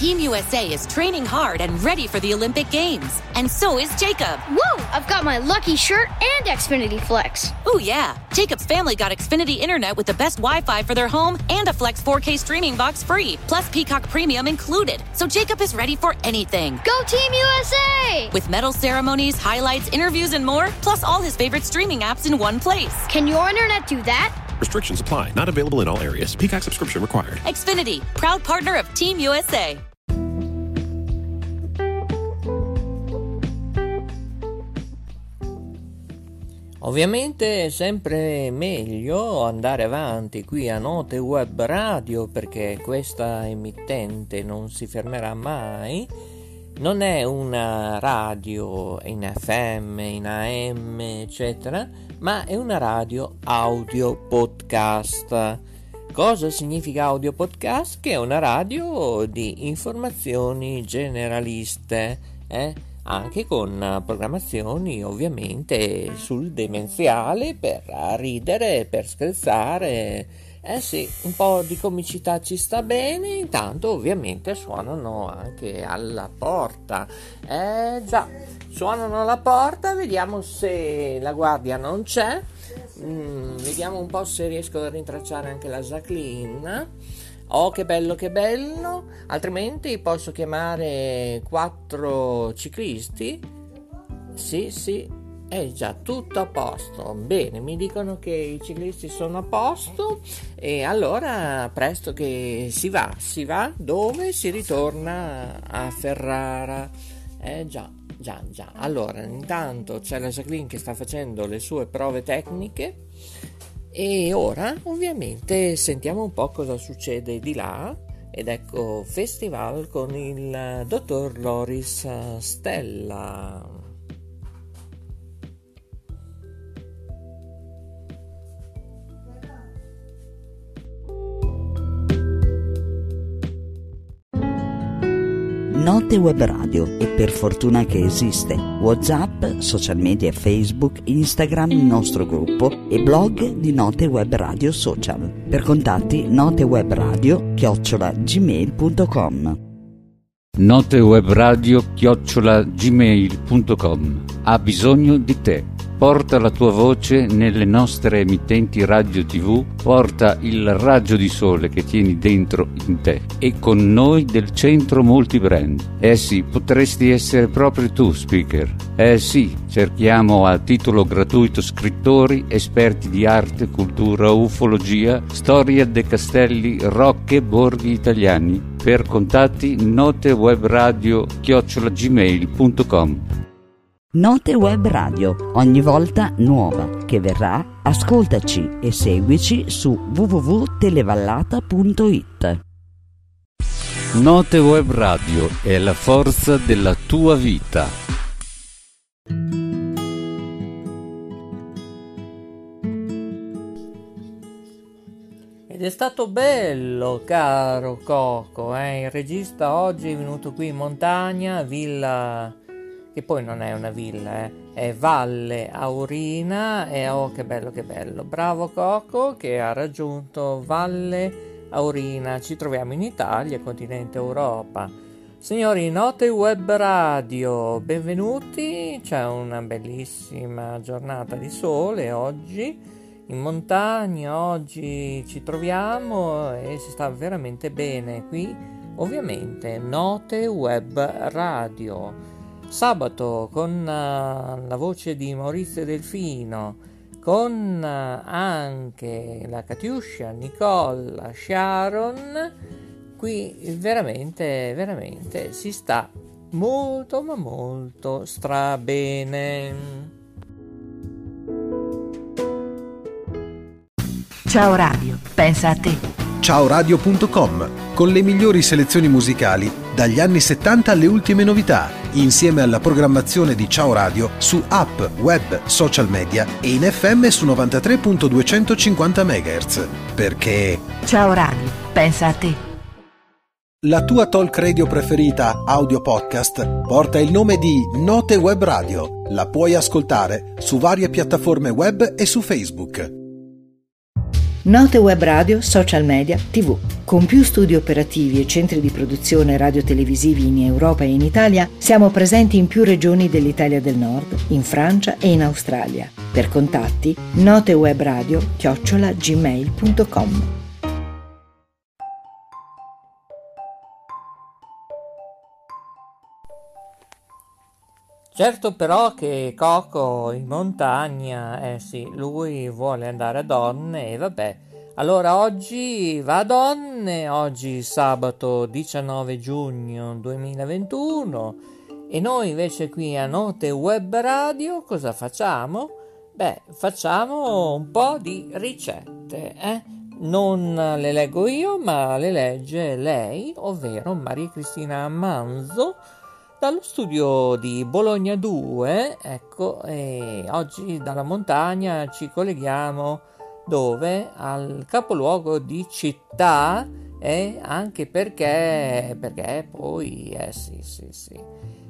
Team USA is training hard and ready for the Olympic Games. And so is Jacob. Whoa, I've got my lucky shirt and Xfinity Flex. Oh, yeah. Jacob's family got Xfinity Internet with the best Wi Fi for their home and a Flex 4K streaming box free, plus Peacock Premium included. So Jacob is ready for anything. Go Team USA! With medal ceremonies, highlights, interviews, and more, plus all his favorite streaming apps in one place. Can your internet do that? Restrictions apply. Not available in all areas. Peacock subscription required. Xfinity, proud partner of Team USA. Ovviamente è sempre meglio andare avanti qui a Note Web Radio perché questa emittente non si fermerà mai. Non è una radio in FM, in AM, eccetera, ma è una radio audio podcast. Cosa significa audio podcast? Che è una radio di informazioni generaliste. Eh? Anche con programmazioni ovviamente sul demenziale per ridere, per scherzare. Eh sì, un po' di comicità ci sta bene, intanto ovviamente suonano anche alla porta. Eh già, suonano alla porta, vediamo se la guardia non c'è. Mm, vediamo un po' se riesco a rintracciare anche la Jacqueline. Oh, che bello, che bello! Altrimenti posso chiamare quattro ciclisti? Sì, sì, è già tutto a posto. Bene, mi dicono che i ciclisti sono a posto e allora presto che si va, si va dove? Si ritorna a Ferrara. Eh già, già, già. Allora, intanto c'è la Jacqueline che sta facendo le sue prove tecniche e ora ovviamente sentiamo un po' cosa succede di là ed ecco festival con il dottor Loris Stella. Note Web Radio e per fortuna che esiste. Whatsapp, social media Facebook, Instagram, il nostro gruppo e blog di Note Web Radio Social. Per contatti notewebradio chiocciola gmail.com Notewebradio chiocciola gmail.com Ha bisogno di te porta la tua voce nelle nostre emittenti radio tv, porta il raggio di sole che tieni dentro in te e con noi del centro multibrand. Eh sì, potresti essere proprio tu speaker. Eh sì, cerchiamo a titolo gratuito scrittori, esperti di arte, cultura, ufologia, storia dei castelli, rocche, borghi italiani. Per contatti notewebradio chiocciolagmail.com Note Web Radio, ogni volta nuova che verrà, ascoltaci e seguici su www.televallata.it. Note Web Radio è la forza della tua vita. Ed è stato bello, caro Coco, eh? il regista oggi è venuto qui in montagna, Villa che poi non è una villa, eh, è Valle Aurina e oh che bello che bello, bravo Coco che ha raggiunto Valle Aurina, ci troviamo in Italia, continente Europa. Signori, note web radio, benvenuti, c'è una bellissima giornata di sole oggi. In montagna, oggi ci troviamo e si sta veramente bene qui, ovviamente, note web radio. Sabato con uh, la voce di Maurizio Delfino, con uh, anche la Katiuscia, Nicola, Sharon, qui veramente, veramente si sta molto ma molto strabene. Ciao Radio, pensa a te. Ciaoradio.com con le migliori selezioni musicali dagli anni 70 alle ultime novità, insieme alla programmazione di Ciao Radio su app, web, social media e in FM su 93.250 MHz. Perché Ciao Radio, pensa a te. La tua talk radio preferita, audio podcast, porta il nome di Note Web Radio. La puoi ascoltare su varie piattaforme web e su Facebook. Note Web Radio, social media, tv. Con più studi operativi e centri di produzione radiotelevisivi in Europa e in Italia, siamo presenti in più regioni dell'Italia del Nord, in Francia e in Australia. Per contatti, notewebradio Certo però che Coco in montagna, eh sì, lui vuole andare a donne e vabbè. Allora oggi va a donne, oggi sabato 19 giugno 2021 e noi invece qui a Note Web Radio cosa facciamo? Beh, facciamo un po' di ricette, eh? Non le leggo io, ma le legge lei, ovvero Maria Cristina Manzo dallo studio di Bologna 2, ecco, e oggi dalla montagna ci colleghiamo dove? Al capoluogo di città e anche perché, perché poi, eh sì, sì, sì,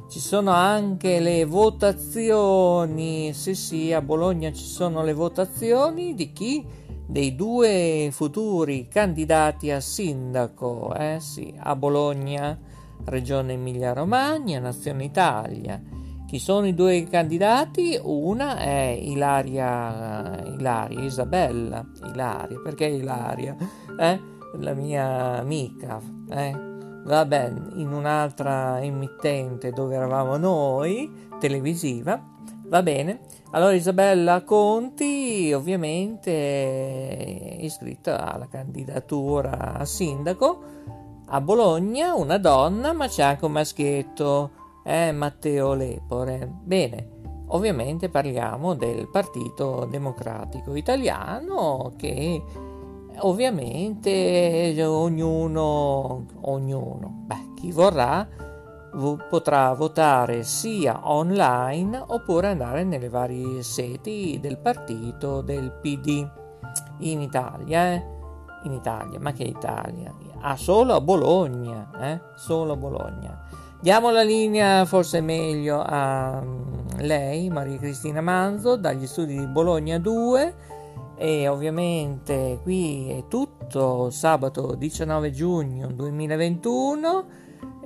ci sono anche le votazioni, sì, sì, a Bologna ci sono le votazioni di chi? Dei due futuri candidati a sindaco, eh sì, a Bologna Regione Emilia-Romagna, Nazione Italia. Chi sono i due candidati? Una è Ilaria, Ilaria Isabella, Ilaria, perché Ilaria? Eh? La mia amica, eh? Vabbè, in un'altra emittente dove eravamo noi, televisiva, va bene. Allora Isabella Conti, ovviamente iscritta alla candidatura a sindaco, a Bologna una donna, ma c'è anche un maschietto, eh, Matteo Lepore. Bene, ovviamente parliamo del Partito Democratico Italiano che ovviamente ognuno, ognuno, beh, chi vorrà potrà votare sia online oppure andare nelle varie sedi del partito del PD in Italia. Eh? In Italia, ma che Italia? Ah, solo a Bologna, eh? Solo a Bologna. Diamo la linea forse meglio a mm, lei, Maria Cristina Manzo, dagli studi di Bologna 2 e ovviamente qui è tutto sabato 19 giugno 2021.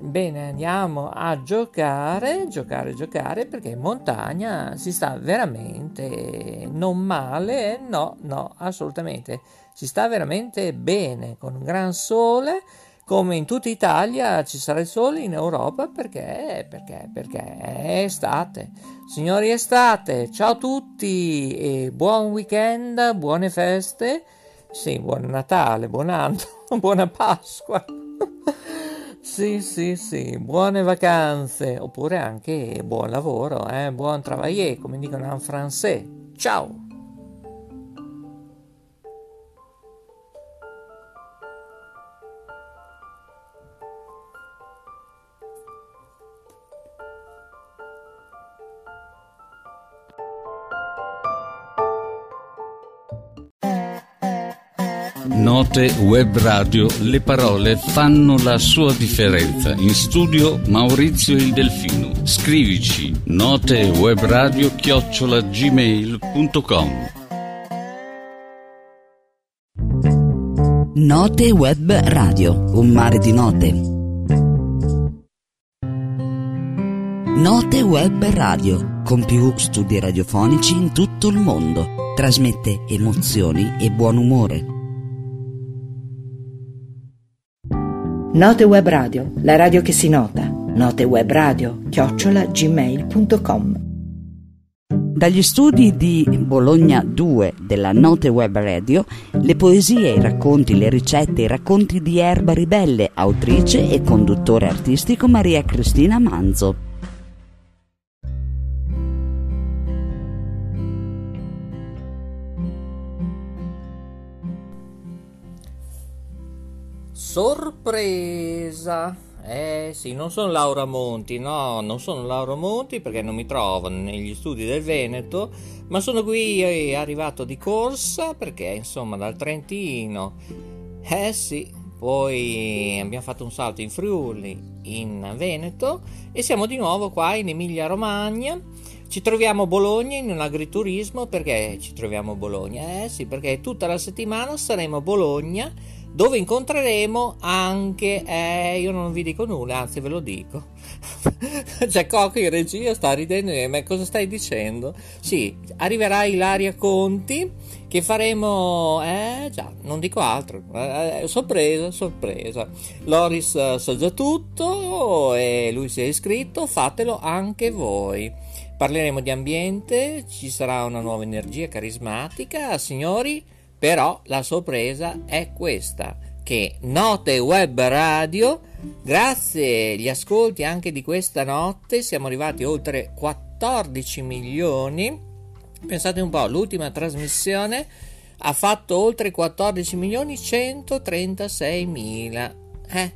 Bene, andiamo a giocare, giocare, giocare perché in montagna si sta veramente non male, no, no, assolutamente si sta veramente bene, con un gran sole, come in tutta Italia ci sarà il sole in Europa perché, perché, perché è estate. Signori estate, ciao a tutti e buon weekend, buone feste, sì, buon Natale, buon anno, buona Pasqua. Sì, sì, sì, buone vacanze, oppure anche buon lavoro, eh? buon travailler, come dicono in francese. Ciao! Note Web Radio, le parole fanno la sua differenza. In studio Maurizio il Delfino. Scrivici notewebradio chiocciolagmail.com Note Web Radio, un mare di note. Note Web Radio, con più studi radiofonici in tutto il mondo. Trasmette emozioni e buon umore. Note Web Radio, la radio che si nota. Note Web Radio, chiocciola gmail.com Dagli studi di Bologna 2 della Note Web Radio, le poesie, i racconti, le ricette, i racconti di Erba Ribelle, autrice e conduttore artistico Maria Cristina Manzo. Sorpresa! Eh sì, non sono Laura Monti, no, non sono Laura Monti perché non mi trovo negli studi del Veneto, ma sono qui eh, arrivato di corsa perché insomma dal Trentino. Eh sì, poi abbiamo fatto un salto in Friuli, in Veneto e siamo di nuovo qua in Emilia Romagna Ci troviamo a Bologna in un agriturismo perché ci troviamo a Bologna? Eh sì, perché tutta la settimana saremo a Bologna dove incontreremo anche, eh, io non vi dico nulla, anzi ve lo dico. C'è Cocco in regia, sta ridendo, ma cosa stai dicendo? Sì, arriverà Ilaria Conti che faremo, eh già, non dico altro, eh, eh sorpresa, sorpresa. Loris eh, sa già tutto e lui si è iscritto, fatelo anche voi. Parleremo di ambiente, ci sarà una nuova energia carismatica, signori però la sorpresa è questa, che Note Web Radio, grazie agli ascolti anche di questa notte, siamo arrivati oltre 14 milioni. Pensate un po', l'ultima trasmissione ha fatto oltre 14 milioni 136 mila. Eh,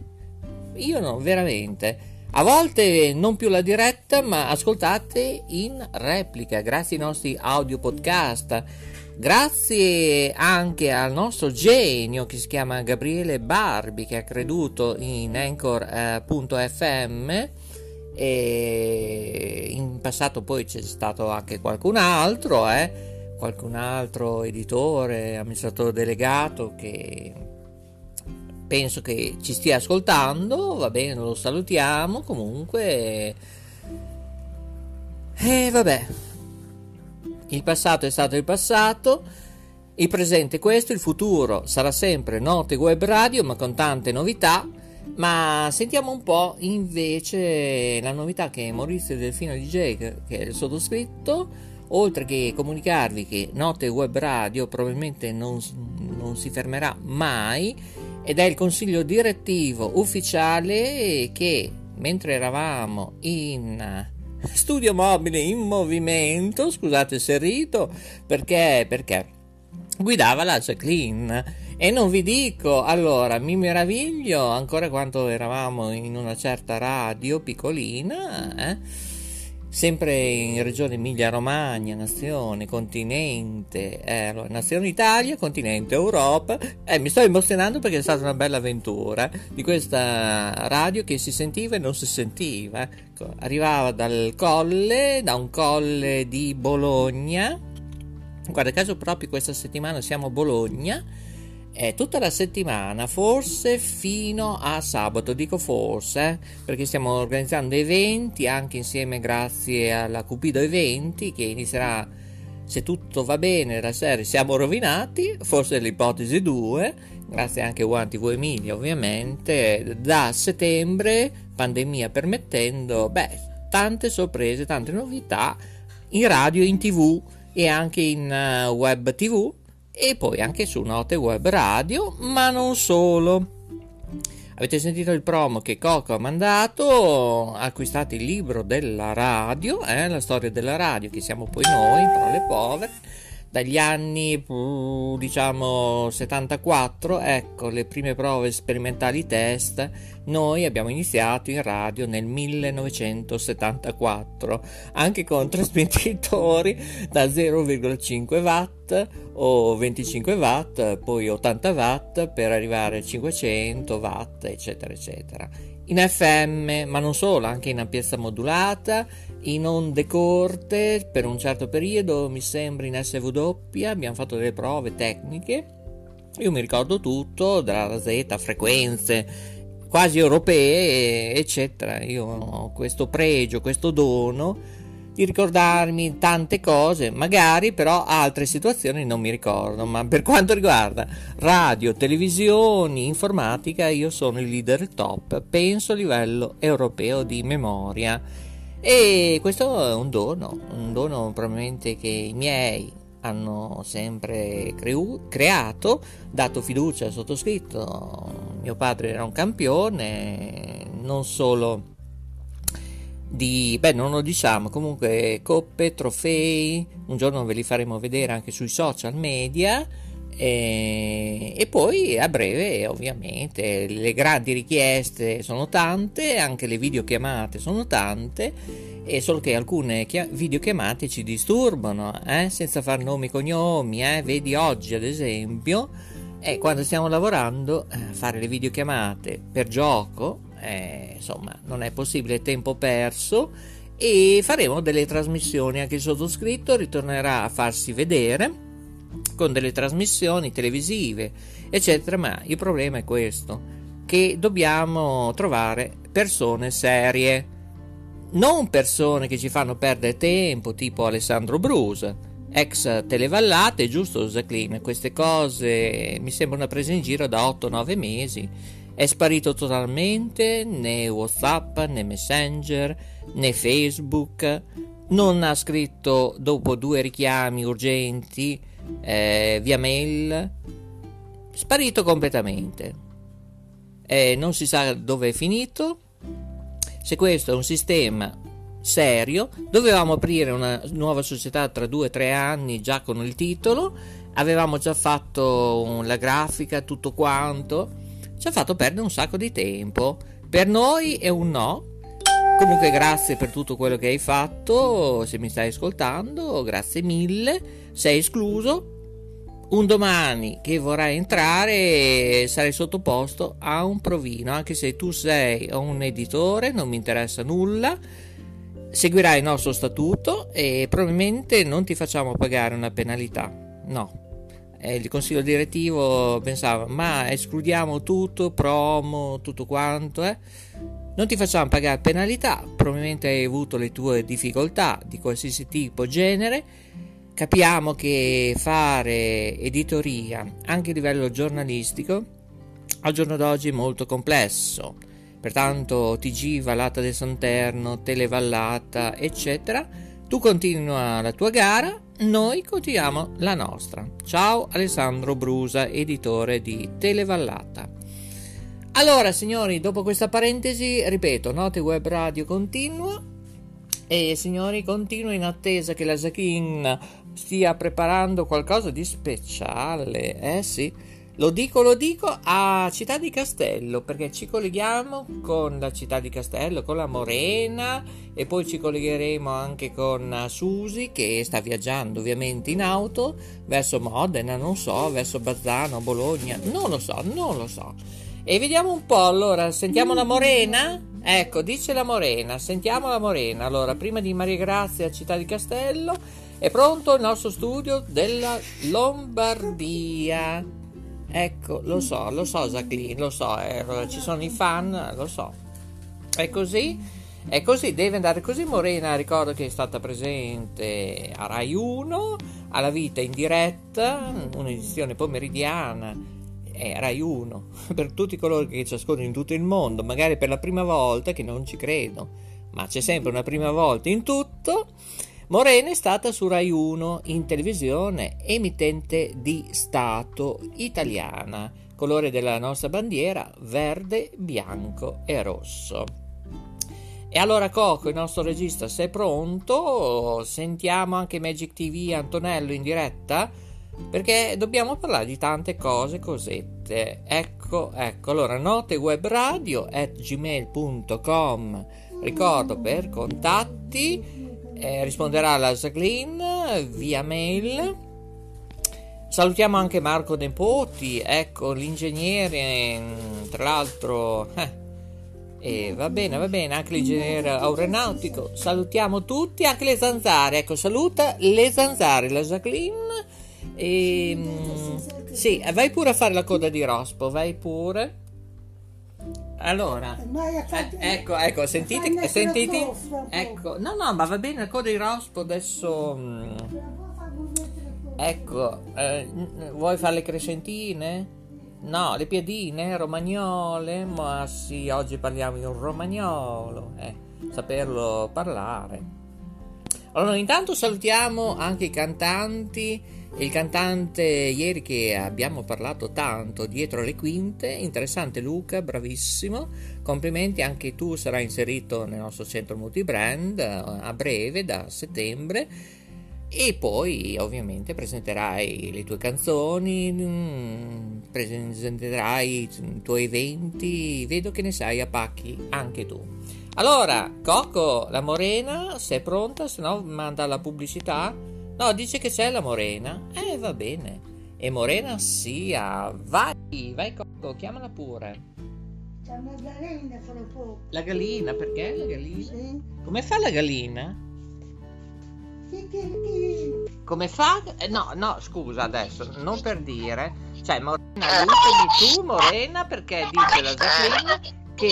io no, veramente. A volte non più la diretta, ma ascoltate in replica, grazie ai nostri audio podcast Grazie anche al nostro genio che si chiama Gabriele Barbi che ha creduto in Anchor.fm eh, e in passato poi c'è stato anche qualcun altro, eh, qualcun altro editore, amministratore delegato che penso che ci stia ascoltando, va bene, lo salutiamo. Comunque. E eh, vabbè, il passato è stato il passato, il presente è questo, il futuro sarà sempre Note Web Radio, ma con tante novità. Ma sentiamo un po' invece la novità che Maurizio Delfino DJ, che è il sottoscritto, oltre che comunicarvi che Note Web Radio probabilmente non, non si fermerà mai, ed è il consiglio direttivo ufficiale che mentre eravamo in Studio mobile in movimento, scusate se rito, perché, perché guidava la Jacqueline. E non vi dico, allora, mi meraviglio ancora quando eravamo in una certa radio piccolina, eh? Sempre in regione Emilia-Romagna, nazione, continente, eh, nazione Italia, continente Europa. Eh, mi sto emozionando perché è stata una bella avventura di questa radio che si sentiva e non si sentiva. Ecco, arrivava dal colle, da un colle di Bologna. Guarda caso proprio questa settimana siamo a Bologna è tutta la settimana, forse fino a sabato, dico forse, eh, perché stiamo organizzando eventi anche insieme grazie alla Cupido Eventi che inizierà, se tutto va bene, la serie Siamo rovinati, forse l'ipotesi 2, grazie anche a One TV Emilia ovviamente, da settembre, pandemia permettendo, beh, tante sorprese, tante novità in radio, in tv e anche in uh, web tv e poi anche su Note Web Radio, ma non solo. Avete sentito il promo che Coco ha mandato? Acquistate il libro della radio, eh, la storia della radio, che siamo poi noi, le povere dagli anni diciamo 74 ecco le prime prove sperimentali test noi abbiamo iniziato in radio nel 1974 anche con trasmettitori da 0,5 watt o 25 watt poi 80 watt per arrivare a 500 watt eccetera eccetera. In FM ma non solo anche in ampiezza modulata in onde corte per un certo periodo, mi sembra in SW, abbiamo fatto delle prove tecniche. Io mi ricordo tutto, dalla Z, frequenze quasi europee, eccetera. Io ho questo pregio, questo dono di ricordarmi tante cose, magari però altre situazioni non mi ricordo, ma per quanto riguarda radio, televisioni, informatica, io sono il leader top, penso a livello europeo di memoria e questo è un dono, un dono probabilmente che i miei hanno sempre creu- creato, dato fiducia al sottoscritto. Mio padre era un campione, non solo di, beh, non lo diciamo, comunque coppe, trofei, un giorno ve li faremo vedere anche sui social media e, e, poi a breve ovviamente le grandi richieste sono tante, anche le videochiamate sono tante, e solo che alcune chia- videochiamate ci disturbano, eh? senza far nomi e cognomi, eh? vedi oggi ad esempio, eh, quando stiamo lavorando, eh, fare le videochiamate per gioco, eh, insomma non è possibile, tempo perso e faremo delle trasmissioni. Anche il sottoscritto ritornerà a farsi vedere con delle trasmissioni televisive, eccetera. Ma il problema è questo: che dobbiamo trovare persone serie, non persone che ci fanno perdere tempo, tipo Alessandro Brusa. Ex Televallate, giusto Jacqueline? Queste cose mi sembrano prese in giro da 8-9 mesi. È sparito totalmente né WhatsApp né Messenger né Facebook. Non ha scritto dopo due richiami urgenti eh, via mail. Sparito completamente. Eh, non si sa dove è finito. Se questo è un sistema serio, dovevamo aprire una nuova società tra due o tre anni già con il titolo. Avevamo già fatto la grafica, tutto quanto ci ha fatto perdere un sacco di tempo. Per noi è un no. Comunque grazie per tutto quello che hai fatto, se mi stai ascoltando, grazie mille. Sei escluso. Un domani che vorrai entrare sarai sottoposto a un provino, anche se tu sei un editore, non mi interessa nulla. Seguirai il nostro statuto e probabilmente non ti facciamo pagare una penalità. No, il consiglio direttivo pensava ma escludiamo tutto, promo, tutto quanto, eh? Non ti facciamo pagare penalità, probabilmente hai avuto le tue difficoltà di qualsiasi tipo, genere, capiamo che fare editoria anche a livello giornalistico al giorno d'oggi è molto complesso, pertanto TG, Vallata del Santerno, Televallata, eccetera, tu continua la tua gara noi continuiamo la nostra. Ciao Alessandro Brusa, editore di Televallata. Allora, signori, dopo questa parentesi, ripeto, Note Web Radio continua e signori, continuo in attesa che la Jacqueline stia preparando qualcosa di speciale. Eh sì, lo dico, lo dico a Città di Castello perché ci colleghiamo con la Città di Castello, con la Morena e poi ci collegheremo anche con Susi che sta viaggiando ovviamente in auto verso Modena, non so, verso Bazzano, Bologna, non lo so, non lo so. E vediamo un po', allora, sentiamo la Morena? Ecco, dice la Morena, sentiamo la Morena. Allora, prima di Maria Grazia, Città di Castello, è pronto il nostro studio della Lombardia. Ecco, lo so, lo so Jacqueline, lo so, eh, ci sono i fan, lo so. È così, è così, deve andare così. Morena, ricordo che è stata presente a Rai 1, alla vita in diretta, un'edizione pomeridiana, è Rai 1, per tutti coloro che ci ascoltano in tutto il mondo, magari per la prima volta, che non ci credo, ma c'è sempre una prima volta in tutto. Morena è stata su Rai 1 in televisione, emittente di Stato italiana, colore della nostra bandiera verde, bianco e rosso. E allora Coco, il nostro regista, sei pronto? Sentiamo anche Magic TV Antonello in diretta? Perché dobbiamo parlare di tante cose cosette. Ecco, ecco, allora notewebradio at gmail.com Ricordo per contatti eh, risponderà la Jacqueline via mail. Salutiamo anche Marco Nepoti, ecco l'ingegnere, tra l'altro, eh, e va bene, va bene, anche l'ingegnere aeronautico. Salutiamo tutti, anche le zanzare. Ecco, saluta le zanzare, la Jacqueline. E, mm, sì, vai pure a fare la coda di rospo, vai pure. Allora, eh, ecco, ecco, sentite, sentite, ecco, no, no, ma va bene, il coda di rospo adesso, mm, ecco, eh, vuoi fare le crescentine? No, le piadine, romagnole, ma sì, oggi parliamo di un romagnolo, eh, saperlo parlare. Allora, intanto salutiamo anche i cantanti il cantante ieri che abbiamo parlato tanto dietro le quinte, interessante Luca, bravissimo, complimenti anche tu sarai inserito nel nostro centro multibrand eh, a breve da settembre e poi ovviamente presenterai le tue canzoni, mm, presenterai i tuoi eventi, vedo che ne sai a pacchi anche tu. Allora, Coco, la Morena, sei pronta? Se no manda la pubblicità. No, dice che c'è la Morena. Eh, va bene. E Morena sia. Vai, vai Coco, chiamala pure. C'è una gallina fra poco. La gallina, perché la gallina? Sì. Come fa la gallina? Come fa? eh, no, no, scusa adesso, non per dire. Cioè, Morena, aiutami tu, Morena, perché dice la Jacqueline che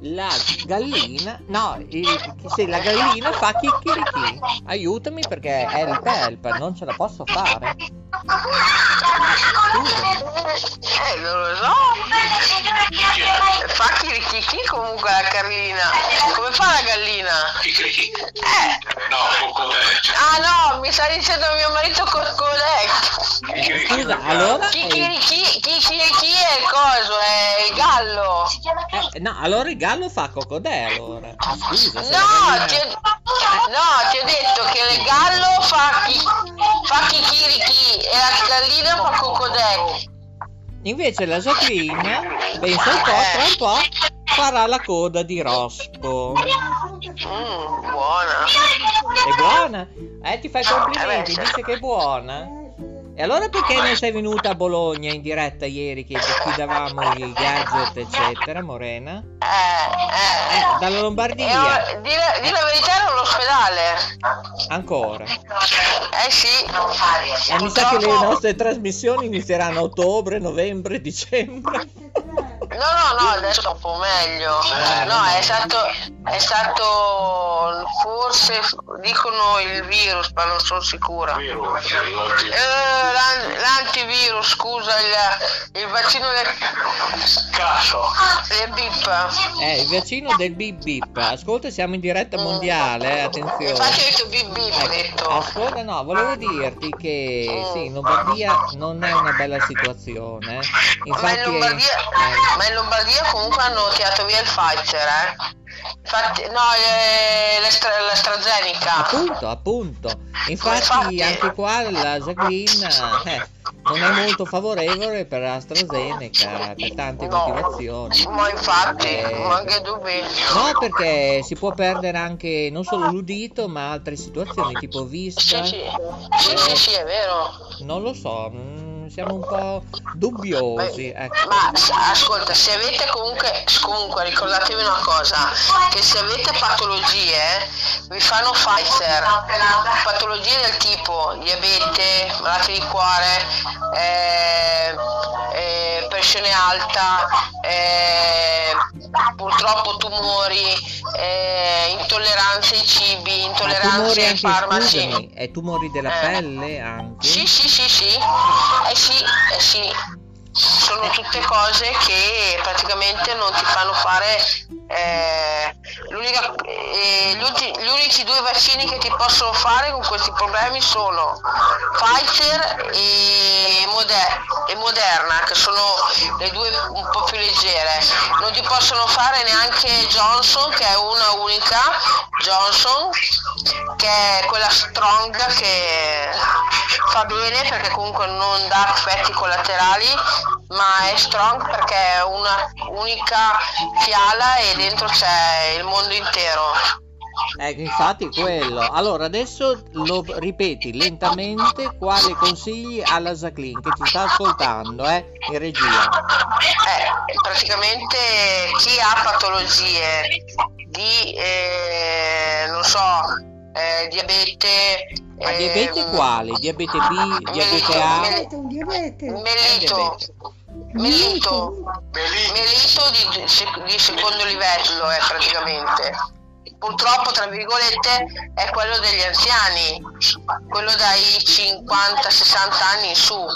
la gallina, no, il- se la gallina fa chicchirichì. Aiutami perché è il pelpa, non ce la posso fare. Eh, non lo so. Fa chirichichi comunque la Carlina. Come fa la gallina? Eh. Ah no, mi sta dicendo mio marito Coscodec. Scusa, allora? Chirichi chirichi è il coso, è il gallo. Eh, no, allora il gallo fa cocodè allora. Scusa, se la No, gallina- ti ho, no, ti ho detto che il gallo fa, chi, fa chirichi e la gallina fa cocodec. Invece la Jacqueline, pensa un po', tra un po', farà la coda di Rosco. Mm, buona. È buona? Eh, ti fai complimenti, Eh beh, dice che è buona. E allora perché non sei venuta a Bologna in diretta ieri che ti davamo i gadget, eccetera, Morena? Eh, Eh, dalla Lombardia, ora, di, la, di la verità ero all'ospedale. ancora. Eh sì. E mi sa che le nostre trasmissioni inizieranno a ottobre, novembre, dicembre. No, no, no, adesso sto un po' meglio. No, è stato, è stato forse, dicono il virus, ma non sono sicura. Eh, l'an- l'antivirus, scusa, il, il vaccino del cazzo. Del bip. Eh, il vaccino del bip bip. Ascolta, siamo in diretta mondiale, eh, attenzione. Infatti ho detto bip bip, ho detto. Ascolta, no, volevo dirti che sì, in Lombardia non è una bella situazione. eh. Ma Infatti, in, Lombardia, eh, ma in Lombardia comunque hanno tirato via il Pfizer, eh. Infatti, no, eh, l'Astra- l'AstraZeneca. appunto, appunto. Infatti, Infatti. anche qua la Jacqueline eh, non è molto favorevole per AstraZeneca per tante No. motivazioni. Ma infatti, Eh, ma che dubbi. No, perché si può perdere anche non solo l'udito, ma altre situazioni tipo vista. Sì, sì, sì, sì, sì, è vero. Non lo so, mm, siamo un po' dubbiosi. Ecco. Ma ascolta, se avete comunque, comunque ricordatevi una cosa, che se avete patologie vi fanno Pfizer, patologie del tipo diabete, malattie di cuore, eh, eh, pressione alta, eh, purtroppo tumori, eh, intolleranze ai cibi, intolleranze ai farmaci. scusami, e tumori della Eh. pelle anche? Sì, sì, sì, sì, eh sì, eh sì. Sono tutte cose che praticamente non ti fanno fare. eh, eh, gli, ulti- gli unici due vaccini che ti possono fare con questi problemi sono Pfizer e, Moder- e Moderna, che sono le due un po' più leggere. Non ti possono fare neanche Johnson, che è una unica, Johnson, che è quella strong che fa bene perché comunque non dà effetti collaterali ma è strong perché è una unica fiala e dentro c'è il mondo intero Eh, infatti quello. Allora, adesso lo ripeti lentamente quali consigli alla Jacqueline che ti sta ascoltando, eh, in regia. Eh, praticamente chi ha patologie di eh, non so eh, diabete Ma diabete ehm, quale? Diabete B, diabete A? Diabete, un diabete. Melito Melito Melito di, di- di secondo livello è praticamente purtroppo tra virgolette è quello degli anziani quello dai 50-60 anni in su.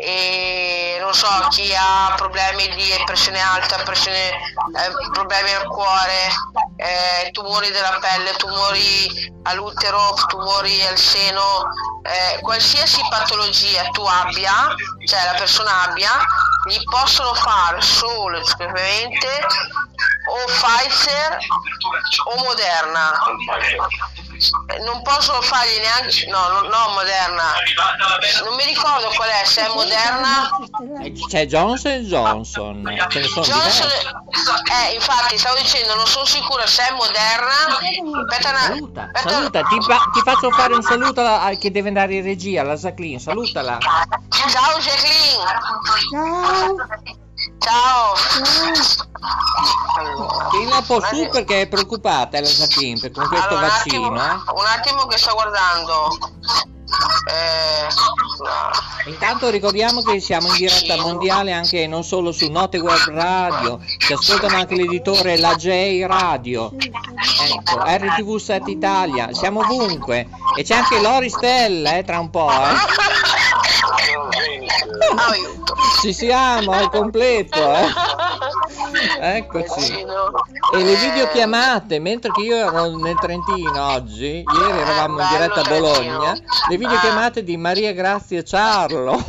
E non so chi ha problemi di pressione alta pressione, eh, problemi al cuore eh, tumori della pelle tumori all'utero tumori al seno eh, qualsiasi patologia tu abbia cioè la persona abbia gli possono fare solo esclusivamente o Pfizer o Moderna. Eh, non possono fargli neanche no, no, no Moderna. Non mi ricordo qual è se è Moderna. Eh, C'è Johnson Johnson, ce ne sono Johnson eh infatti stavo dicendo non sono sicura se è Moderna. Aspetta una Saluta, aspetta- saluta, ti, fa- ti faccio fare un saluto alla- a- che deve andare in regia, la Jacqueline, salutala. ciao Jacqueline. Ciao. Ciao. Fino un po' su perché è preoccupata la per- con questo Allora, un vaccino. attimo, eh. un attimo che sto guardando. Eh, Intanto ricordiamo che siamo in diretta mondiale anche non solo su Note Web Radio, ci ascoltano anche l'editore La J Radio, ecco, RTV 7 Italia, siamo ovunque e c'è anche Lori Stella eh, tra un po', eh. Ci siamo, è completo, eh. Eccoci. E le videochiamate, mentre che io ero nel Trentino oggi, ieri eravamo in diretta a Bologna, le videochiamate di Maria Grazia Ciarlo.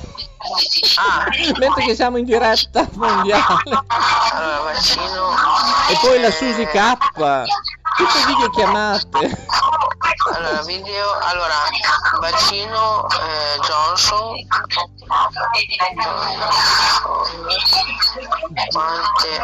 mentre che siamo in diretta mondiale. E poi la Susi K. Tutte videochiamate. Allora, video, allora, vaccino eh, Johnson. Quante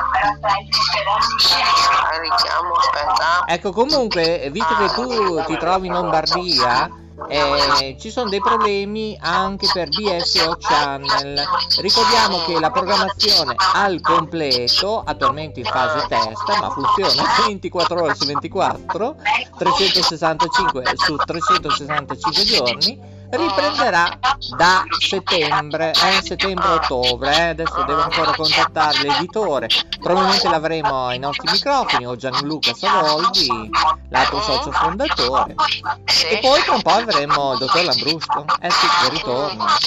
Ah, richiamo, aspetta. Ecco, comunque, visto che tu ti trovi in Lombardia, eh, ci sono dei problemi anche per BSO Channel. Ricordiamo che la programmazione al completo, attualmente in fase test, ma funziona 24 ore su 24, 365 su 365 giorni, riprenderà da settembre, eh, settembre-ottobre. eh. Adesso devo ancora contattare l'editore, probabilmente l'avremo ai nostri microfoni o Gianluca Savoldi, l'altro socio fondatore. E poi tra un po' avremo il dottor Lambrusco, eh sì, che ritorna.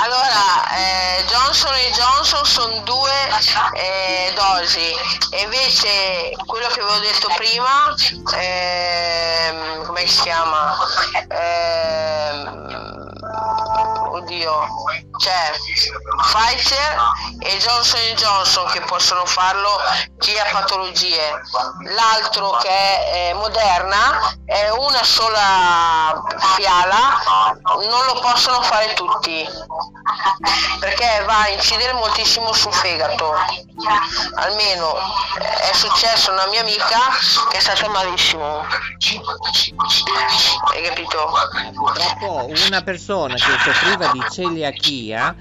Allora, eh, Johnson e Johnson sono due eh, dosi e invece quello che avevo detto prima, ehm, come si chiama? Oddio, c'è Pfizer e Johnson Johnson che possono farlo chi ha patologie. L'altro che è Moderna è una sola fiala, non lo possono fare tutti perché va a incidere moltissimo sul fegato. Almeno è successo a una mia amica che è stata malissimo. Hai capito? Purtroppo una persona che soffriva di celiachia,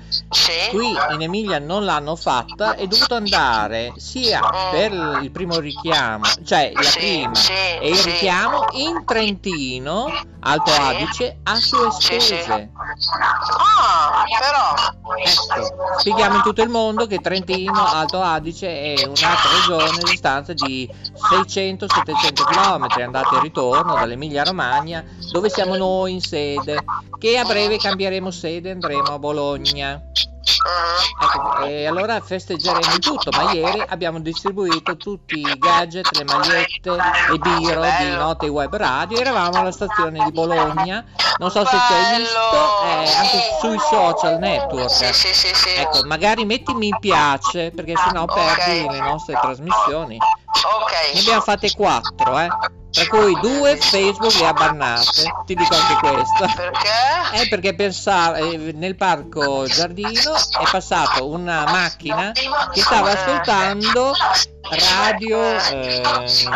qui in Emilia non l'hanno fatta, è dovuto andare sia per il primo richiamo, cioè la prima e il richiamo in Trentino, Alto Adige, a sue spese. Ah, però. Ecco, spieghiamo in tutto il mondo che Trentino, Alto Adige è un'altra regione a distanza di 600-700 km, andata e ritorno dall'Emilia Romagna, dove siamo noi in sede, che a breve cambieremo sede e andremo a Bologna. Ecco, e allora festeggeremo tutto, ma ieri abbiamo distribuito tutti i gadget, le magliette, le biro di Note Web Radio, eravamo alla stazione di Bologna, non so se ci hai visto, eh, anche sui social network. Ecco, magari metti mi piace, perché sennò perdi le nostre trasmissioni. Ne abbiamo fatte quattro, eh. Tra cui due Facebook le ha bannate, ti dico anche questo. Perché? Eh, perché pensava, eh, nel parco giardino è passata una macchina che stava ascoltando radio, ehm, aspetta,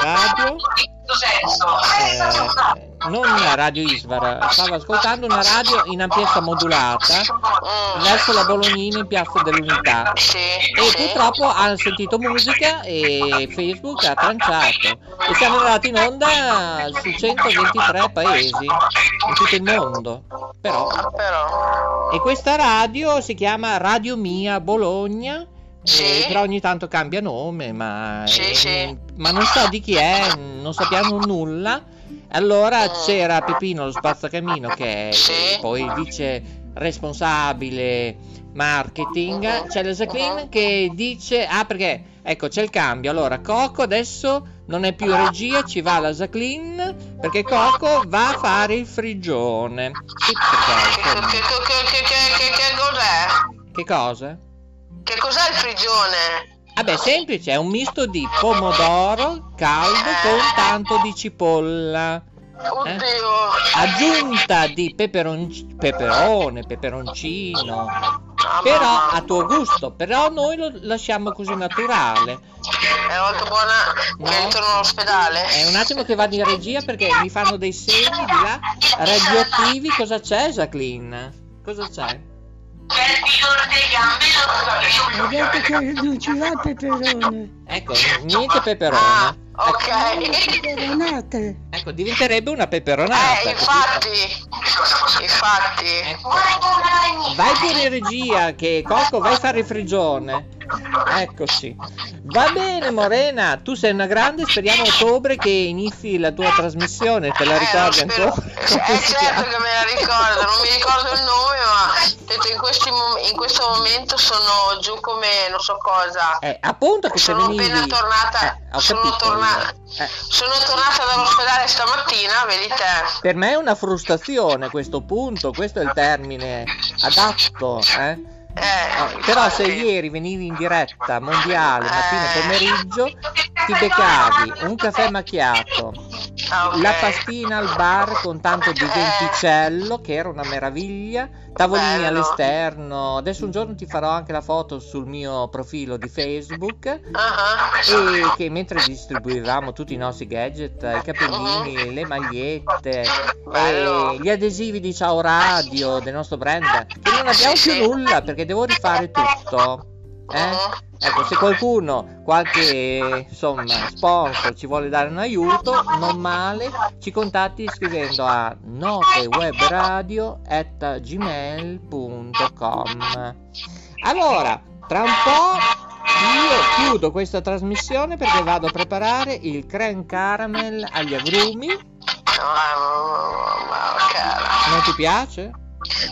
radio, eh, non radio Isvar, stava ascoltando una radio in ampiezza modulata verso la Bolognina in piazza dell'Unità. E purtroppo ha sentito musica e Facebook ha tranciato. E siamo arrivati in onda su 123 paesi in tutto il mondo. Però. E questa radio si chiama Radio Mia Bologna e però ogni tanto cambia nome ma, eh, ma non so di chi è non sappiamo nulla. Allora c'era Pepino lo spazzacamino che è poi il vice responsabile marketing. C'è la Jacqueline che dice ah perché ecco c'è il cambio. Allora Coco adesso non è più regia ci va la Jacqueline perché Coco va a fare il frigione. Sì, perché, Che, che, che, che, che, che cos'è? che cosa? Che cos'è il frigione? Vabbè, semplice, è un misto di pomodoro caldo con tanto di cipolla. eh? Aggiunta di peperon- peperone, peperoncino. Però a tuo gusto, però noi lo lasciamo così naturale. È molto buona che ritorno all'ospedale. È un attimo che vado in regia perché mi fanno dei segni di là radioattivi. Cosa c'è, Jacqueline? Cosa c'è? Ho detto che non ci va il peperone. Ecco, niente peperone. Ah, ok. Peperonate. Ecco, diventerebbe una peperonata. Eh, infatti. Infatti. Ecco. Vai pure in regia che Cocco vai a fare il frigione. Eccoci. Va bene Morena, tu sei una grande, speriamo a ottobre che inizi la tua trasmissione, te la ricordi Eh, ancora? Eh, certo che me la ricordo, non mi ricordo il nome, ma detto, in, questi in questo momento sono giù come non so cosa. Eh, appunto che Sono appena tornata, Eh, sono, capito, torna- eh. sono tornata dall'ospedale stamattina, vedi te. Per me è una frustrazione questo punto, questo è il termine adatto, eh? Eh, Eh, però se infatti. ieri venivi in diretta mondiale mattina Eh. e pomeriggio ti beccavi un caffè macchiato Ah, ok. la pastina al bar con tanto di venticello che era una meraviglia tavolini Bello. all'esterno. Adesso un giorno ti farò anche la foto sul mio profilo di Facebook. Ah. e che mentre distribuivamo tutti i nostri gadget i capellini le magliette gli adesivi di Ciao Radio del nostro brand che non abbiamo più nulla perché devo rifare tutto eh? Ecco, se qualcuno, qualche insomma sponsor ci vuole dare un aiuto, non male, ci contatti scrivendo a notewebradio.gmail.com Allora, tra un po' io chiudo questa trasmissione perché vado a preparare il creme caramel agli agrumi. Non ti piace?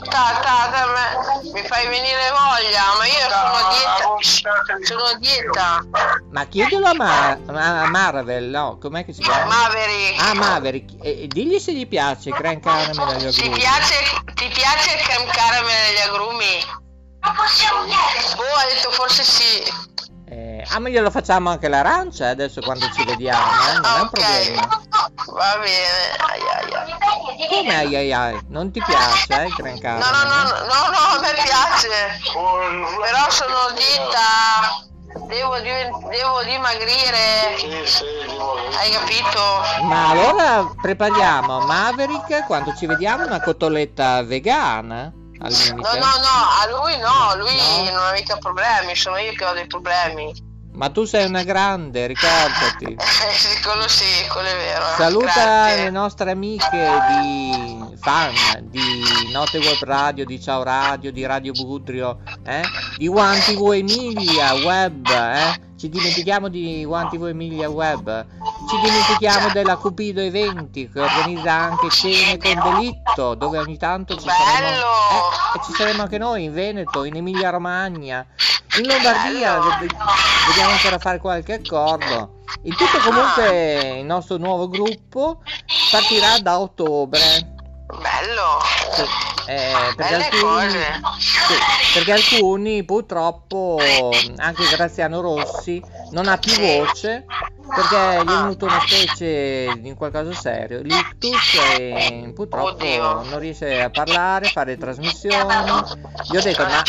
Ta, ta, ta, me- mi fai venire voglia, ma io sono dieta. Sono dieta. Ma chiedilo a, Ma- a Marvel, no? Com'è che si chiama? Maverick. Ah, Maverick, e, e digli se gli piace creme caramel agli Ti agrumi. piace, ti piace creme caramel agli agrumi? Boh, ha detto forse sì. Ah, ma glielo facciamo anche l'arancia eh, adesso quando ci vediamo, eh? non è un problema. Va bene. Ai, ai, ai. Come ai ai ai? Non ti piace eh, il creme No, no, no, no, no, no, a me piace. Però sono a dieta. Devo, devo dimagrire. Hai capito? Ma allora prepariamo a Maverick quando ci vediamo una cotoletta vegana al No, no, no, a lui no, lui No? non ha mica problemi, sono io che ho dei problemi. Ma tu sei una grande, ricordati. Eh, sì, quello sì, quello è vero. Saluta Grazie. le nostre amiche di fan di Note Web Radio, di Ciao Radio, di Radio Budrio, eh? di One TV Emilia Web, eh? ci dimentichiamo di One TV Emilia Web, ci dimentichiamo della Cupido Eventi che organizza anche cene con delitto, dove ogni tanto ci saremo, eh, e ci saremo anche noi in Veneto, in Emilia Romagna, in Lombardia, vediamo ancora fare qualche accordo. Il tutto comunque il nostro nuovo gruppo partirà da ottobre. Bello. Sì, eh, perché, alcuni, sì, perché alcuni purtroppo, anche Graziano Rossi, non ha più voce perché gli è venuto una specie di qualcosa serio, l'ictus e purtroppo Oddio. non riesce a parlare, fare trasmissioni. Gli ho detto ma.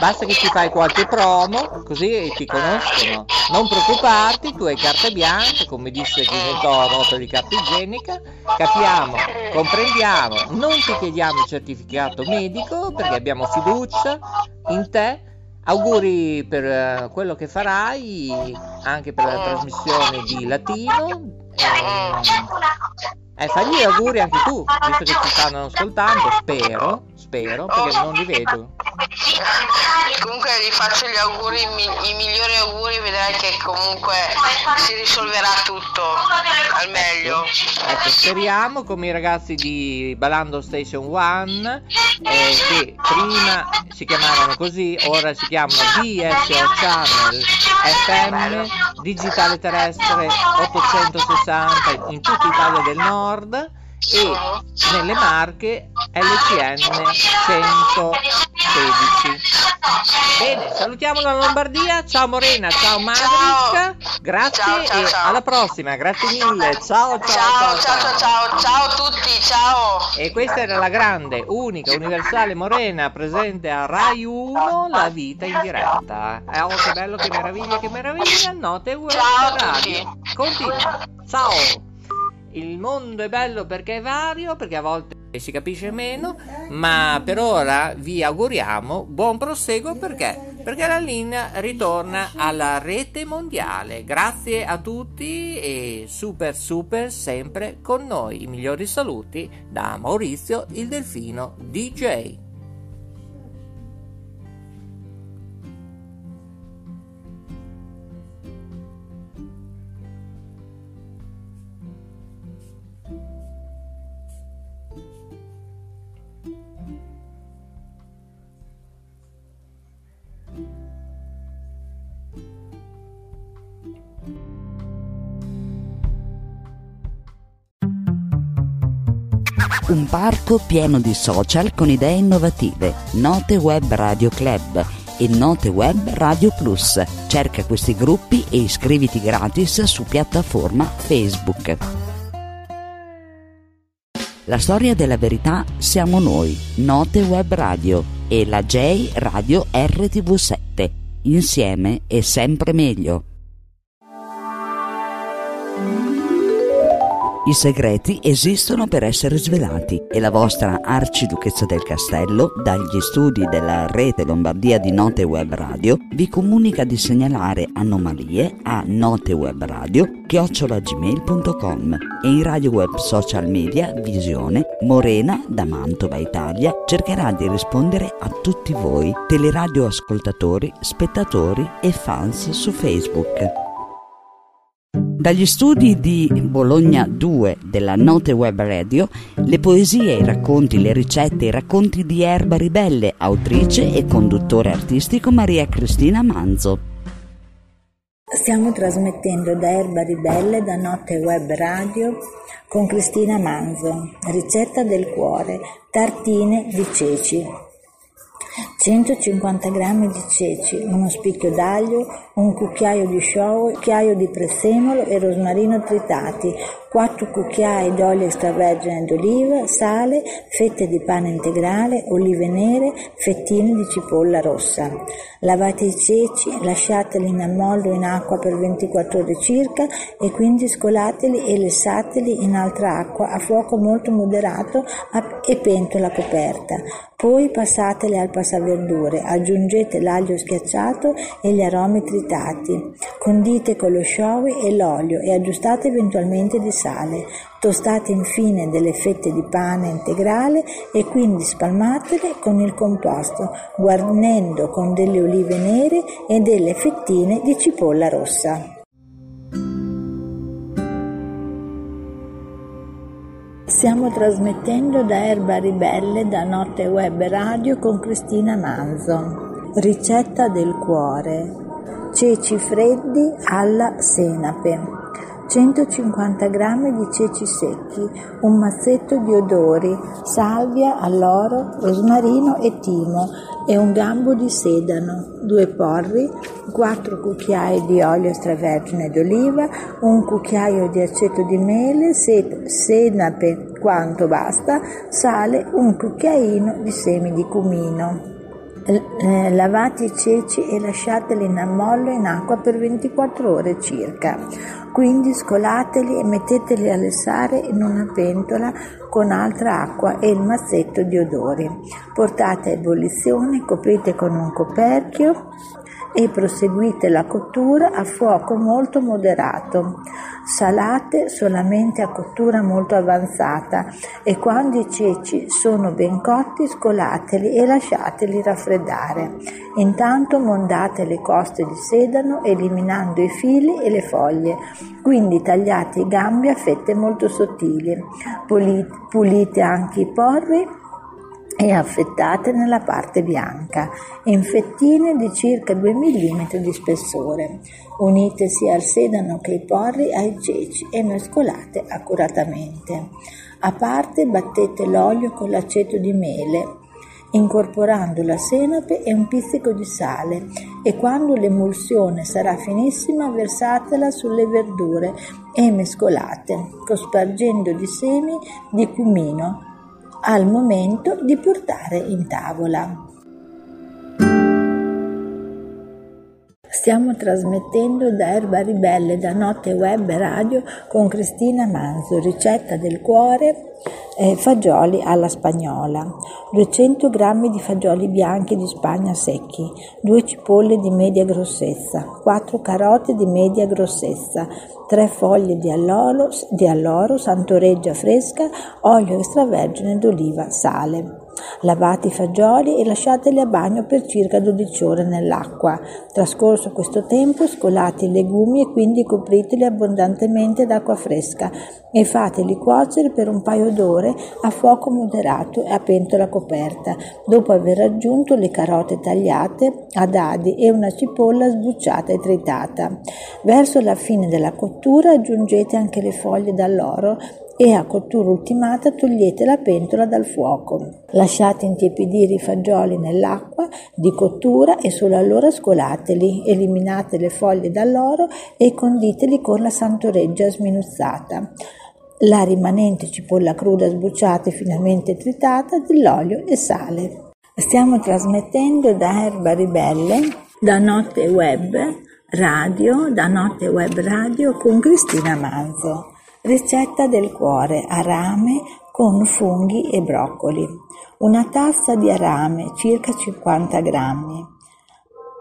Basta che ci fai qualche promo, così ti conoscono. Non preoccuparti, tu hai carte bianche, come disse chi ne so, nota di carta igienica. Capiamo, comprendiamo, non ti chiediamo il certificato medico perché abbiamo fiducia in te. Auguri per eh, quello che farai, anche per la trasmissione di Latino. E, eh, fagli gli auguri anche tu, visto che ci stanno ascoltando, spero, spero, perché non li vedo. Comunque gli faccio gli auguri, i mi- i migliori auguri, vedrai che comunque si risolverà tutto al meglio. Ecco, speriamo come i ragazzi di Balando Station One, eh, che prima si chiamavano così, ora si chiamano DSO Channel FM, digitale terrestre 860 in tutta Italia del Nord e nelle Marche LCN 116. Bene, salutiamo la Lombardia, ciao Morena, ciao Maverick, grazie Ciao, ciao, e ciao. alla prossima, grazie mille, ciao ciao Ciao, ciao, ciao, ciao, a tutti, ciao. E questa era la grande, unica, universale Morena presente a Rai 1, la vita in diretta. Eh, oh, che bello, che meraviglia, che meraviglia, note Ciao radio. Continua, ciao. Il mondo è bello perché è vario, perché a volte si capisce meno, ma per ora vi auguriamo buon proseguo perché? Perché la linea ritorna alla rete mondiale. Grazie a tutti e super super sempre con noi. I migliori saluti da Maurizio il Delfino DJ. Un parco pieno di social con idee innovative. Note Web Radio Club e Note Web Radio Plus. Cerca questi gruppi e iscriviti gratis su piattaforma Facebook. La storia della verità siamo noi, Note Web Radio e la J Radio RTV7. Insieme è sempre meglio. I segreti esistono per essere svelati e la vostra arciduchessa del castello, dagli studi della rete Lombardia di Note Web Radio, vi comunica di segnalare anomalie a notewebradio chiocciolagmail.com e in radio web social media Visione Morena da Mantova Italia cercherà di rispondere a tutti voi teleradio ascoltatori, spettatori e fans su Facebook. Dagli studi di Bologna 2 della Note Web Radio, le poesie, i racconti, le ricette, i racconti di Erba Ribelle, autrice e conduttore artistico Maria Cristina Manzo. Stiamo trasmettendo da Erba Ribelle, da Notte Web Radio, con Cristina Manzo. Ricetta del cuore, tartine di ceci. 150 g di ceci, uno spicchio d'aglio, un cucchiaio di show, un cucchiaio di prezzemolo e rosmarino tritati, 4 cucchiai d'olio extravergine d'oliva, sale, fette di pane integrale, olive nere, fettine di cipolla rossa. Lavate i ceci, lasciateli in ammollo in acqua per 24 ore circa e quindi scolateli e lessateli in altra acqua a fuoco molto moderato e pentola coperta. Poi passateli al passaverdure, aggiungete l'aglio schiacciato e gli aromi tritati. Condite con lo showy e l'olio e aggiustate eventualmente di sale. Tostate infine delle fette di pane integrale e quindi spalmatele con il composto, guarnendo con delle olive nere e delle fettine di cipolla rossa. Stiamo trasmettendo da Erba Ribelle da Notte Web Radio con Cristina Manzo. Ricetta del cuore. Ceci freddi alla senape. 150 g di ceci secchi, un mazzetto di odori, salvia, alloro, rosmarino e timo e un gambo di sedano, due porri, 4 cucchiai di olio extravergine d'oliva, un cucchiaio di aceto di mele, senape quanto basta, sale, un cucchiaino di semi di cumino. Eh, lavate i ceci e lasciateli in ammollo in acqua per 24 ore circa. Quindi scolateli e metteteli a lessare in una pentola con altra acqua e il mazzetto di odori. Portate a ebollizione, coprite con un coperchio e proseguite la cottura a fuoco molto moderato. Salate solamente a cottura molto avanzata e quando i ceci sono ben cotti scolateli e lasciateli raffreddare. Intanto mondate le coste di sedano eliminando i fili e le foglie, quindi tagliate i gambi a fette molto sottili. Pulite anche i porri e affettate nella parte bianca, in fettine di circa 2 mm di spessore. Unite sia al sedano che ai porri ai ceci e mescolate accuratamente. A parte battete l'olio con l'aceto di mele, incorporando la senape e un pizzico di sale e quando l'emulsione sarà finissima versatela sulle verdure e mescolate, cospargendo di semi di cumino al momento di portare in tavola. Stiamo trasmettendo da Erba Ribelle da Notte Web Radio con Cristina Manzo, ricetta del cuore, eh, fagioli alla spagnola, 200 g di fagioli bianchi di Spagna secchi, 2 cipolle di media grossezza, 4 carote di media grossezza, 3 foglie di alloro, di alloro santoreggia fresca, olio extravergine d'oliva, sale. Lavate i fagioli e lasciateli a bagno per circa 12 ore nell'acqua. Trascorso questo tempo scolate i legumi e quindi copriteli abbondantemente d'acqua fresca e fateli cuocere per un paio d'ore a fuoco moderato e a pentola coperta, dopo aver aggiunto le carote tagliate a dadi e una cipolla sbucciata e tritata. Verso la fine della cottura aggiungete anche le foglie d'alloro e a cottura ultimata togliete la pentola dal fuoco. Lasciate intiepidire i fagioli nell'acqua di cottura e solo allora scolateli, eliminate le foglie dall'oro e conditeli con la santoreggia sminuzzata. La rimanente cipolla cruda sbucciata e finamente tritata, dell'olio e sale. Stiamo trasmettendo da Erba Ribelle, da Notte Web Radio, da Notte Web Radio con Cristina Manzo. Ricetta del cuore, arame con funghi e broccoli. Una tazza di arame, circa 50 grammi.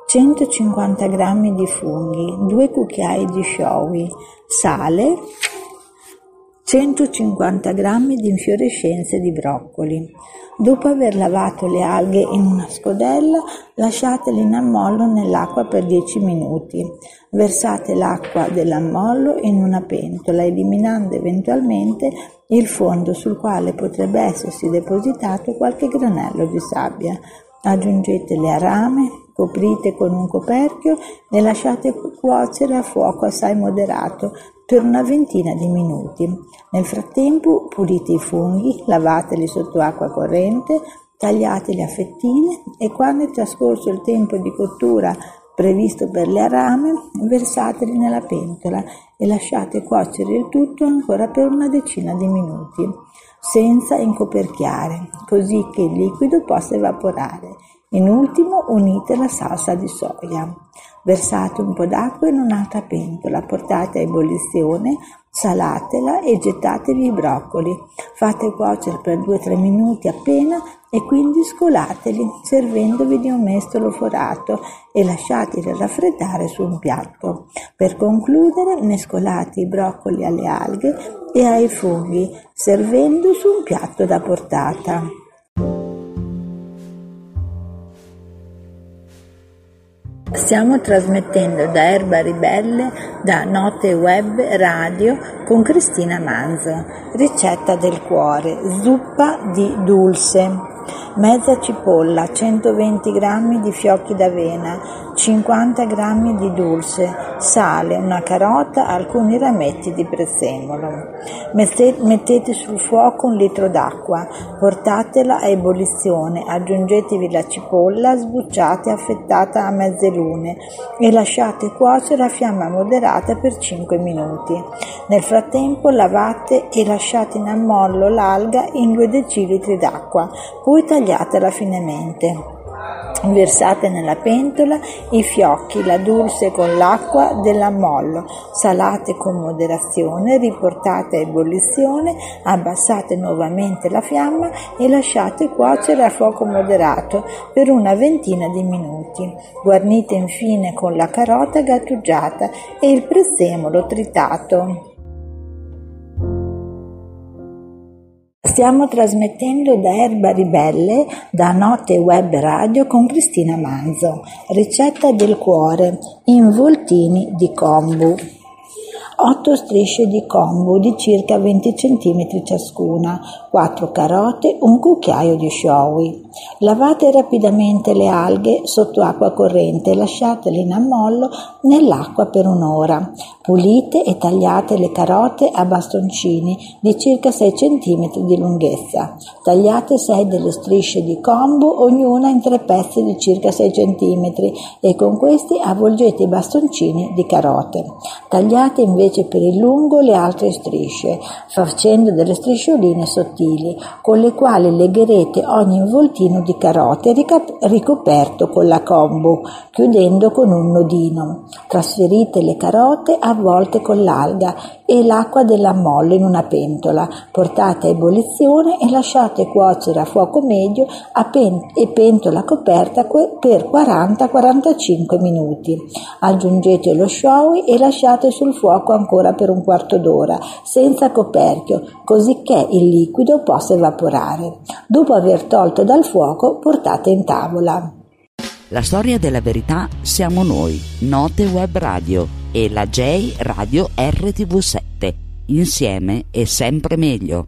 150 grammi di funghi, 2 cucchiai di showi, sale, 150 grammi di infiorescenze di broccoli. Dopo aver lavato le alghe in una scodella, lasciatele in ammollo nell'acqua per 10 minuti. Versate l'acqua dell'ammollo in una pentola, eliminando eventualmente il fondo sul quale potrebbe essersi depositato qualche granello di sabbia. Aggiungete le arame, coprite con un coperchio e lasciate cuocere a fuoco assai moderato per una ventina di minuti. Nel frattempo pulite i funghi, lavateli sotto acqua corrente, tagliateli a fettine e quando è trascorso il tempo di cottura previsto per le arame, versateli nella pentola e lasciate cuocere il tutto ancora per una decina di minuti, senza incoperchiare, così che il liquido possa evaporare. In ultimo unite la salsa di soia. Versate un po' d'acqua in un'altra pentola, portate a ebollizione, salatela e gettatevi i broccoli. Fate cuocere per 2-3 minuti appena e quindi scolateli servendovi di un mestolo forato e lasciateli raffreddare su un piatto. Per concludere mescolate i broccoli alle alghe e ai funghi servendo su un piatto da portata. Stiamo trasmettendo da Erba Ribelle, da Note Web Radio con Cristina Manzo. Ricetta del cuore, zuppa di dulce mezza cipolla, 120 g di fiocchi d'avena, 50 g di dulce, sale, una carota, alcuni rametti di prezzemolo. Mettete sul fuoco un litro d'acqua, portatela a ebollizione, aggiungetevi la cipolla sbucciata e affettata a mezze lune e lasciate cuocere a fiamma moderata per 5 minuti. Nel frattempo lavate e lasciate in ammollo l'alga in 2 decilitri d'acqua, poi tagliatela finemente. Versate nella pentola i fiocchi, la dulce con l'acqua dell'ammollo, salate con moderazione, riportate a ebollizione, abbassate nuovamente la fiamma e lasciate cuocere a fuoco moderato per una ventina di minuti. Guarnite infine con la carota gattugiata e il prezzemolo tritato. Stiamo trasmettendo da Erba Ribelle, da Note Web Radio con Cristina Manzo. Ricetta del cuore, involtini di kombu. 8 strisce di kombu di circa 20 cm ciascuna, 4 carote, un cucchiaio di showi. Lavate rapidamente le alghe sotto acqua corrente e lasciatele in ammollo nell'acqua per un'ora. Pulite e tagliate le carote a bastoncini di circa 6 cm di lunghezza. Tagliate 6 delle strisce di kombu, ognuna in tre pezzi di circa 6 cm e con questi avvolgete i bastoncini di carote. Tagliate invece invece per il lungo le altre strisce, facendo delle striscioline sottili, con le quali legherete ogni involtino di carote ricoperto con la combo, chiudendo con un nodino. Trasferite le carote avvolte con l'alga e l'acqua della molle in una pentola, portate a ebollizione e lasciate cuocere a fuoco medio a pen- e pentola coperta per 40-45 minuti. Aggiungete lo showy e lasciate sul fuoco ancora per un quarto d'ora, senza coperchio, così che il liquido possa evaporare. Dopo aver tolto dal fuoco, portate in tavola. La storia della verità siamo noi, Note Web Radio e la J Radio RTV7. Insieme è sempre meglio.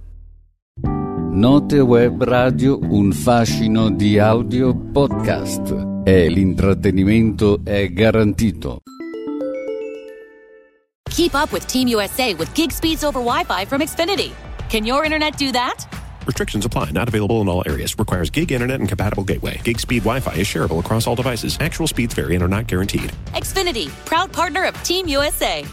Note Web Radio, un fascino di audio podcast. E l'intrattenimento è garantito. Keep up with Team USA with gig speeds over Wi-Fi from Xfinity. Can your internet do that? Restrictions apply. Not available in all areas. Requires gig internet and compatible gateway. Gig speed Wi-Fi is shareable across all devices. Actual speeds vary and are not guaranteed. Xfinity, proud partner of Team USA.